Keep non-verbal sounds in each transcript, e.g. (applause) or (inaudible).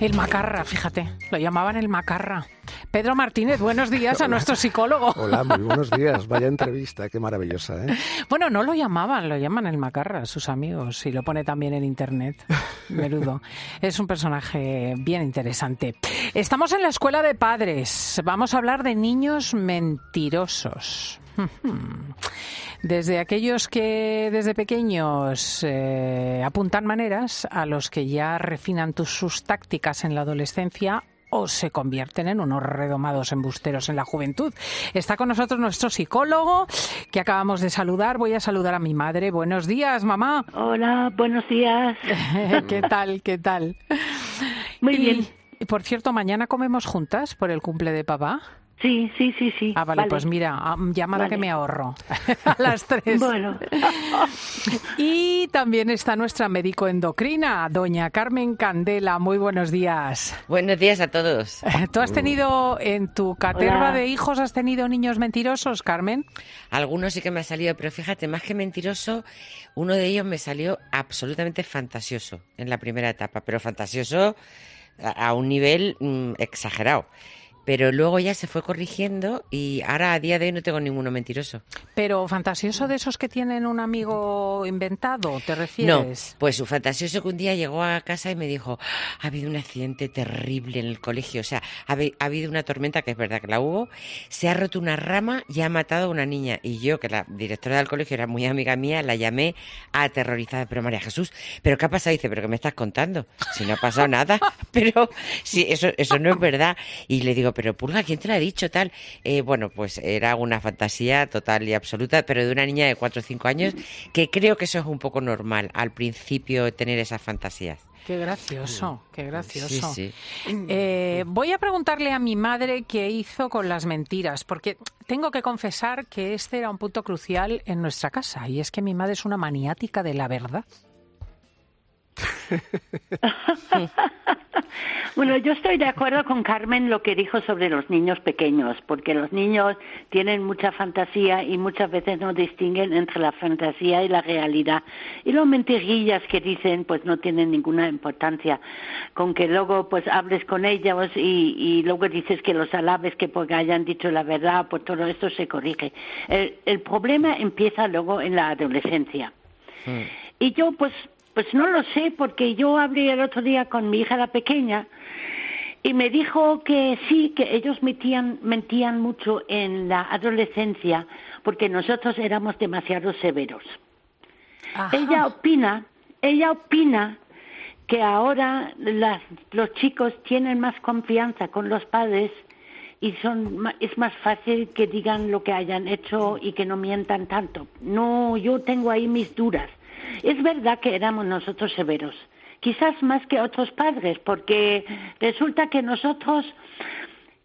El macarra, fíjate, lo llamaban el macarra. Pedro Martínez, buenos días a nuestro psicólogo. Hola, muy buenos días. (laughs) Vaya entrevista, qué maravillosa. ¿eh? Bueno, no lo llamaban, lo llaman el macarra, sus amigos, y lo pone también en internet. Menudo. (laughs) Es un personaje bien interesante. Estamos en la escuela de padres. Vamos a hablar de niños mentirosos. Desde aquellos que desde pequeños eh, apuntan maneras a los que ya refinan sus tácticas en la adolescencia o se convierten en unos redomados embusteros en la juventud. Está con nosotros nuestro psicólogo que acabamos de saludar. Voy a saludar a mi madre. Buenos días, mamá. Hola, buenos días. (laughs) ¿Qué tal? ¿Qué tal? Muy bien. Y por cierto, mañana comemos juntas por el cumple de papá. Sí, sí, sí, sí. Ah, vale, pues mira, ah, llamada que me ahorro (laughs) a las tres. Bueno. (laughs) y también está nuestra médico endocrina, doña Carmen Candela. Muy buenos días. Buenos días a todos. ¿Tú has tenido en tu caterva de hijos, has tenido niños mentirosos, Carmen? Algunos sí que me ha salido, pero fíjate, más que mentiroso, uno de ellos me salió absolutamente fantasioso en la primera etapa, pero fantasioso a un nivel mm, exagerado pero luego ya se fue corrigiendo y ahora a día de hoy no tengo ninguno mentiroso. Pero fantasioso de esos que tienen un amigo inventado, ¿te refieres? No, pues su fantasioso que un día llegó a casa y me dijo, ha habido un accidente terrible en el colegio, o sea, ha, habido una tormenta, que es verdad que la hubo, se ha roto una rama y ha matado a una niña. Y yo, que la directora del colegio era muy amiga mía, la llamé aterrorizada, pero María Jesús, ¿pero qué ha pasado? dice, ¿pero qué me estás contando? Si no ha pasado nada, (laughs) pero sí, eso, eso no es verdad. Y le digo, pero Pulga, ¿quién te lo ha dicho tal? Eh, bueno, pues era una fantasía total y absoluta, pero de una niña de 4 o 5 años, que creo que eso es un poco normal al principio tener esas fantasías. Qué gracioso, qué gracioso. Eh, voy a preguntarle a mi madre qué hizo con las mentiras, porque tengo que confesar que este era un punto crucial en nuestra casa, y es que mi madre es una maniática de la verdad. Bueno, yo estoy de acuerdo con Carmen lo que dijo sobre los niños pequeños, porque los niños tienen mucha fantasía y muchas veces no distinguen entre la fantasía y la realidad. Y las mentirillas que dicen pues no tienen ninguna importancia, con que luego pues hables con ellos y, luego dices que los alabes que porque hayan dicho la verdad, pues todo esto se corrige. El, problema empieza luego en la adolescencia. Hmm. Y yo pues pues no lo sé, porque yo hablé el otro día con mi hija la pequeña y me dijo que sí, que ellos mentían, mentían mucho en la adolescencia porque nosotros éramos demasiado severos. Ella opina, ella opina que ahora los chicos tienen más confianza con los padres y son es más fácil que digan lo que hayan hecho y que no mientan tanto. No, yo tengo ahí mis dudas. Es verdad que éramos nosotros severos, quizás más que otros padres, porque resulta que nosotros,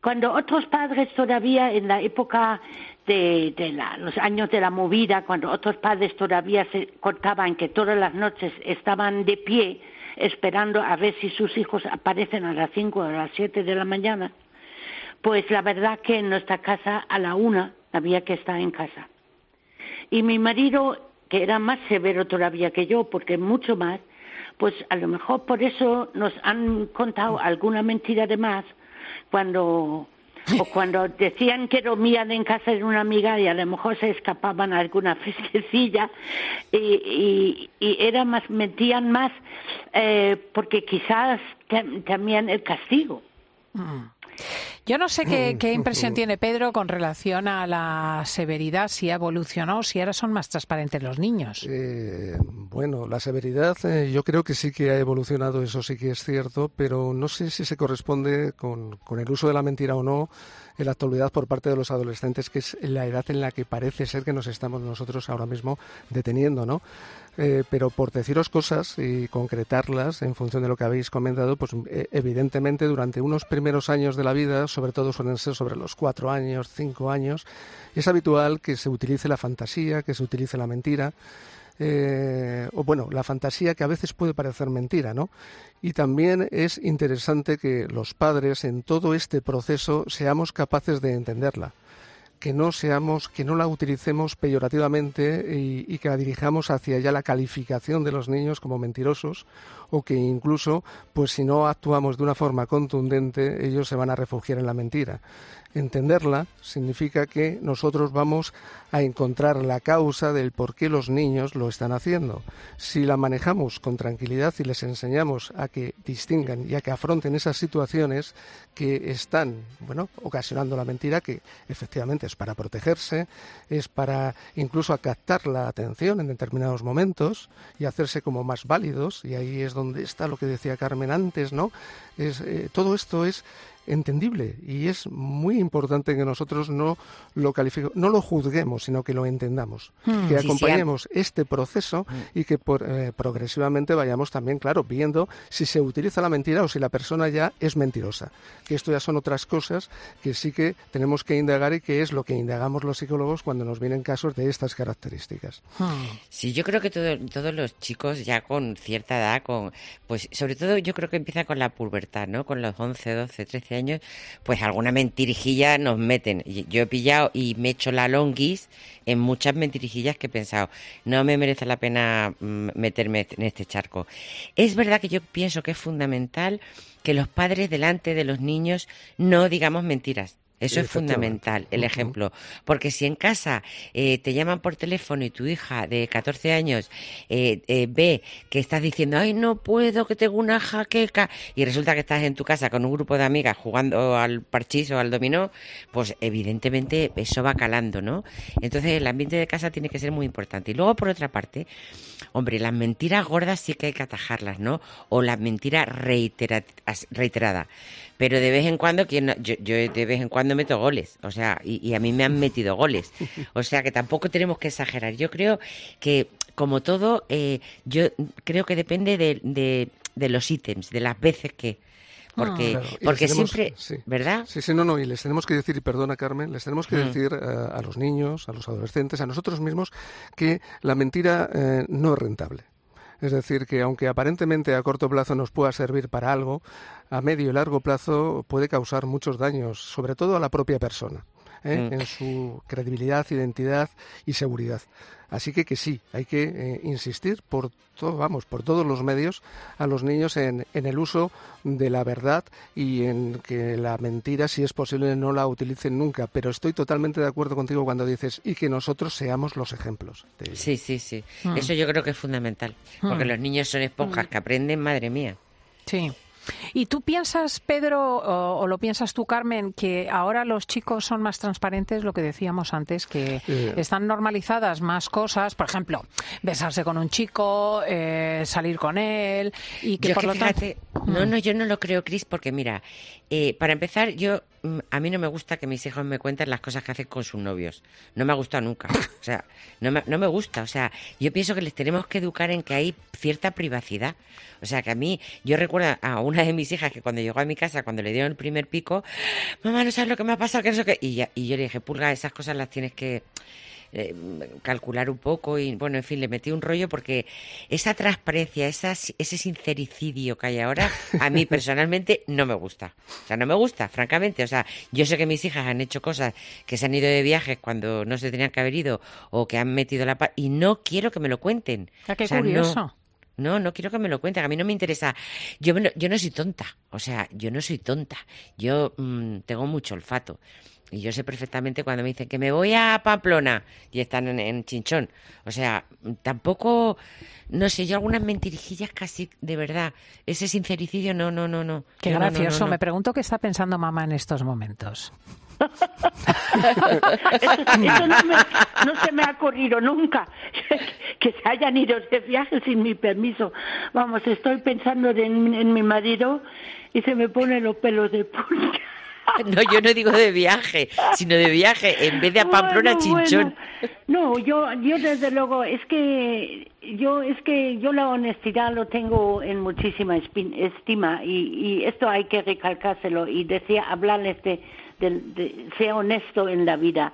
cuando otros padres todavía en la época de, los años de la movida, cuando otros padres todavía se cortaban que todas las noches estaban de pie esperando a ver si sus hijos aparecen a las cinco o a las siete de la mañana, pues la verdad que en nuestra casa a la una había que estar en casa. Y mi marido que era más severo todavía que yo, porque mucho más, pues a lo mejor por eso nos han contado alguna mentira de más cuando o (laughs) cuando decían que dormían en casa de una amiga y a lo mejor se escapaban a alguna (laughs) fresquecilla y, y, era más mentían más eh, porque quizás también el castigo mm. Yo no sé (laughs) qué, impresión tiene Pedro con relación a la severidad, si ha evolucionado, si ahora son más transparentes los niños. Eh, bueno, la severidad eh, yo creo que sí que ha evolucionado, eso sí que es cierto, pero no sé si se corresponde con, con el uso de la mentira o no en la actualidad por parte de los adolescentes, que es la edad en la que parece ser que nos estamos nosotros ahora mismo deteniendo, ¿no? Eh, pero por deciros cosas y concretarlas en función de lo que habéis comentado, pues eh, evidentemente durante unos primeros años de la vida, sobre todo suelen ser sobre los cuatro años, cinco años, es habitual que se utilice la fantasía, que se utilice la mentira, eh, o bueno, la fantasía que a veces puede parecer mentira, ¿no? Y también es interesante que los padres en todo este proceso seamos capaces de entenderla que no seamos, que no la utilicemos peyorativamente y, que la dirijamos hacia ya la calificación de los niños como mentirosos o que incluso, pues si no actuamos de una forma contundente, ellos se van a refugiar en la mentira. Entenderla significa que nosotros vamos a encontrar la causa del por qué los niños lo están haciendo. Si la manejamos con tranquilidad y les enseñamos a que distingan y a que afronten esas situaciones que están, bueno, ocasionando la mentira, que efectivamente es para protegerse, es para incluso a captar la atención en determinados momentos y hacerse como más válidos, y ahí es donde está lo que decía Carmen antes, ¿no? Es, eh, todo esto es entendible y es muy importante que nosotros no lo califiquemos, no lo juzguemos, sino que lo entendamos, hmm. que acompañemos este proceso hmm. y que eh, progresivamente vayamos también, claro, viendo si se utiliza la mentira o si la persona ya es mentirosa. Que esto ya son otras cosas que sí que tenemos que indagar y que es lo que indagamos los psicólogos cuando nos vienen casos de estas características. Hmm. Sí, yo creo que todos los chicos ya con cierta edad, con pues sobre todo yo creo que empieza con la pubertad, ¿no? Con los 11, 12, 13 años, pues alguna mentirijilla nos meten. Yo he pillado y me he hecho la longuis en muchas mentirijillas que he pensado, no me merece la pena mm, meterme en este charco. Es verdad que yo pienso que es fundamental que los padres delante de los niños no digamos mentiras. Eso es fundamental, el ejemplo. Porque si en casa eh, te llaman por teléfono y tu hija de 14 años eh, eh, ve que estás diciendo, ay, no puedo, que tengo una jaqueca, y resulta que estás en tu casa con un grupo de amigas jugando al parchís o al dominó, pues evidentemente eso va calando, ¿no? Entonces el ambiente de casa tiene que ser muy importante. Y luego, por otra parte, hombre, las mentiras gordas sí que hay que atajarlas, ¿no? O la mentira reiterada pero de vez en cuando, yo, yo, de vez en cuando meto goles, o sea, y, a mí me han metido goles, o sea que tampoco tenemos que exagerar. Yo creo que, como todo, eh, yo creo que depende de, de, los ítems, de las veces que, porque, ah. porque siempre, ¿verdad? Sí, sí, no, no, y les tenemos que decir, y perdona Carmen, les tenemos que mm. decir eh, a los niños, a los adolescentes, a nosotros mismos, que la mentira eh, no es rentable. Es decir, que aunque aparentemente a corto plazo nos pueda servir para algo, a medio y largo plazo puede causar muchos daños, sobre todo a la propia persona. ¿Eh? Mm. en su credibilidad, identidad y seguridad. Así que que sí, hay que eh, insistir por todo, vamos, por todos los medios a los niños en, en, el uso de la verdad y en que la mentira, si es posible, no la utilicen nunca. Pero estoy totalmente de acuerdo contigo cuando dices y que nosotros seamos los ejemplos. Sí, sí, sí. Mm. Eso yo creo que es fundamental, porque mm. los niños son esponjas que aprenden, madre mía. Sí. ¿Y tú piensas, Pedro, o, lo piensas tú, Carmen, que ahora los chicos son más transparentes, lo que decíamos antes, que están normalizadas más cosas, por ejemplo, besarse con un chico, eh, salir con él, y que por lo tanto... No, mm. no, yo no lo creo, Cris, porque mira, eh, para empezar, yo a mí no me gusta que mis hijos me cuenten las cosas que hacen con sus novios. No me ha gustado nunca. O sea, no me, no me gusta. O sea, yo pienso que les tenemos que educar en que hay cierta privacidad. O sea, que a mí, yo recuerdo a una de mis hijas que cuando llegó a mi casa, cuando le dieron el primer pico, mamá, no sabes lo que me ha pasado, que eso que... Y, y yo le dije, pulga, esas cosas las tienes que eh, calcular un poco y bueno, en fin, le metí un rollo porque esa transparencia, esa, ese sincericidio que hay ahora, a mí (laughs) personalmente no me gusta. O sea, no me gusta, francamente. O sea, yo sé que mis hijas han hecho cosas que se han ido de viajes cuando no se tenían que haber ido o que han metido la y no quiero que me lo cuenten. Ah, qué curioso. No, no quiero que me lo cuenten. A mí no me interesa. Yo, yo no soy tonta. O sea, yo no soy tonta. Yo mm, tengo mucho olfato. Y yo sé perfectamente cuando me dicen que me voy a Pamplona y están en, Chinchón. O sea, tampoco, no sé, yo algunas mentirijillas casi, de verdad. Ese sincericidio, no, no, no, no. Qué gracioso. me pregunto qué está pensando mamá en estos momentos. (laughs) eso, no, se me ha ocurrido nunca, (laughs) que se hayan ido de viaje sin mi permiso. Vamos, estoy pensando en, en mi marido y se me ponen los pelos de punta. (laughs) No, yo no digo de viaje, sino de viaje, en vez de a Pamplona, Chinchón. No, yo, yo desde luego, es que yo, es que yo la honestidad lo tengo en muchísima estima y, y esto hay que recalcárselo y decía, hablarles de, de, sea honesto en la vida.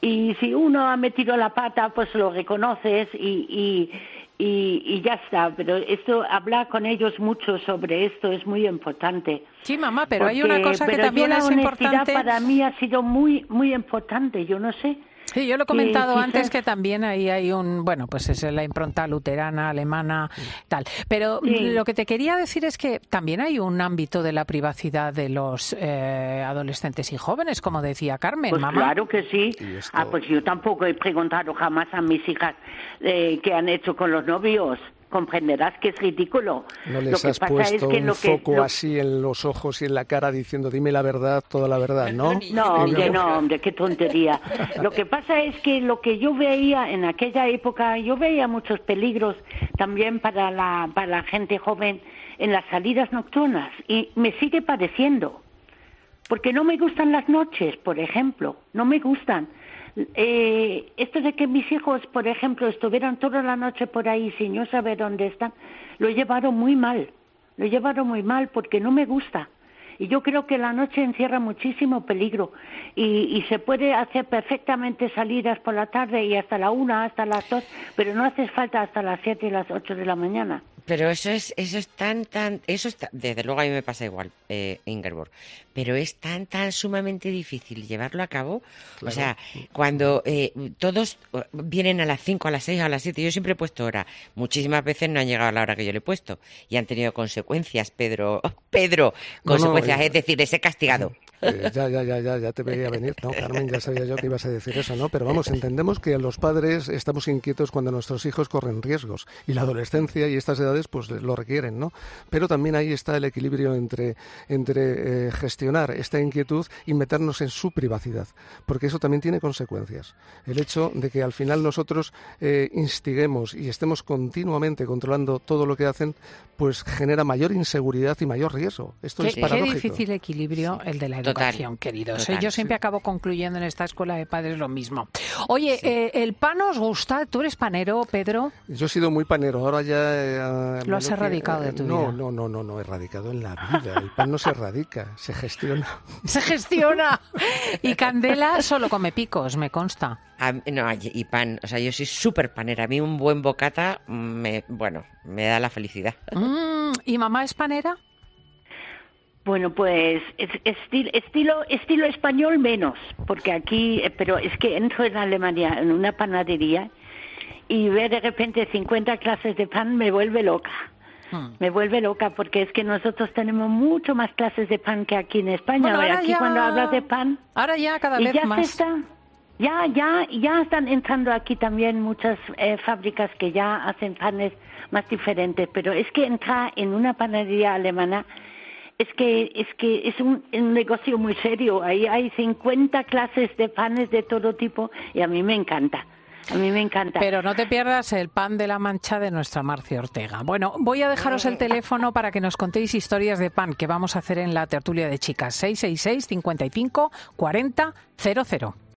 Y si uno ha metido la pata, pues lo reconoces y, y y, y ya está. Pero esto, hablar con ellos mucho sobre esto es muy importante. Sí, mamá, pero hay una cosa que también la es honestidad importante. para mí ha sido muy, muy importante. Yo no sé. Sí, yo lo he comentado antes que también ahí hay un, bueno, pues es la impronta luterana, alemana, tal. Pero Sí. lo que te quería decir es que también hay un ámbito de la privacidad de los eh, adolescentes y jóvenes, como decía Carmen, Pues mamá. claro que sí. Esto- Ah, pues yo tampoco he preguntado jamás a mis hijas eh, qué han hecho con los novios. Comprenderás que es ridículo. No lo les que has pasa puesto es que un lo que foco lo- así en los ojos y en la cara diciendo dime la verdad, toda la verdad, ¿no? No, hombre, no, hombre, qué tontería. Lo que pasa es que lo que yo veía en aquella época, yo veía muchos peligros también para la, para la gente joven en las salidas nocturnas y me sigue pareciendo. Porque no me gustan las noches, por ejemplo, no me gustan. Eh, esto de que mis hijos, por ejemplo, estuvieran toda la noche por ahí sin yo saber dónde están, lo he llevado muy mal. Lo he llevado muy mal porque no me gusta. Y yo creo que la noche encierra muchísimo peligro y, y se puede hacer perfectamente salidas por la tarde y hasta la una, hasta las dos, pero no hace falta hasta las siete y las ocho de la mañana. Pero eso es, eso es tan, tan, eso está, desde luego a mí me pasa igual, eh, Ingeborg, pero es tan, tan sumamente difícil llevarlo a cabo. O sea, cuando eh, todos vienen a las 5, a las 6, a las 7, yo siempre he puesto hora. Muchísimas veces no han llegado a la hora que yo le he puesto y han tenido consecuencias, Pedro, (laughs) Pedro, No, no, consecuencias, es decir, he castigado. Eh, ya, ya, ya, ya, ya te veía venir. No, Carmen, ya sabía yo que ibas a decir eso, ¿no? Pero vamos, entendemos que los padres estamos inquietos cuando nuestros hijos corren riesgos y la adolescencia y estas edades pues lo requieren, ¿no? Pero también ahí está el equilibrio entre, entre eh, gestionar esta inquietud y meternos en su privacidad, porque eso también tiene consecuencias. El hecho de que al final nosotros eh, instiguemos y estemos continuamente controlando todo lo que hacen, pues genera mayor inseguridad y mayor riesgo. Esto Qué, es qué paradójico. difícil equilibrio el de la educación, queridos. total, Yo siempre acabo concluyendo en esta escuela de padres lo mismo. Oye, eh, ¿el pan os gusta? ¿Tú eres panero, Pedro? Yo he sido muy panero, ahora ya... eh, Lo has que- erradicado de tu no, vida. No, no, no, no, erradicado en la vida. El pan no se erradica, se gestiona. (laughs) Se gestiona. Y Candela solo come picos, me consta. A no, y y pan, o sea, yo soy súper panera. A mí un buen bocata, me, bueno, me da la felicidad. Mm, ¿Y mamá es panera? Bueno, pues es- estil- estilo estilo español menos, porque aquí, eh, pero es que entro en Alemania en una panadería y ver de repente 50 clases de pan me vuelve loca. Hmm. Me vuelve loca porque es que nosotros tenemos mucho más clases de pan que aquí en España. Bueno, ahora aquí ya- cuando hablas de pan Ahora ya cada vez ya se más. está, ya, ya, ya están entrando aquí también muchas eh, fábricas que ya hacen panes más diferentes, pero es que entrar en una panadería alemana es que es que es un, negocio muy serio. Ahí hay 50 clases de panes de todo tipo y a mí me encanta. A mí me encanta. Pero no te pierdas el pan de la mancha de nuestra Marcia Ortega. Bueno, voy a dejaros el teléfono para que nos contéis historias de pan que vamos a hacer en la tertulia de chicas. 666 55 40 00.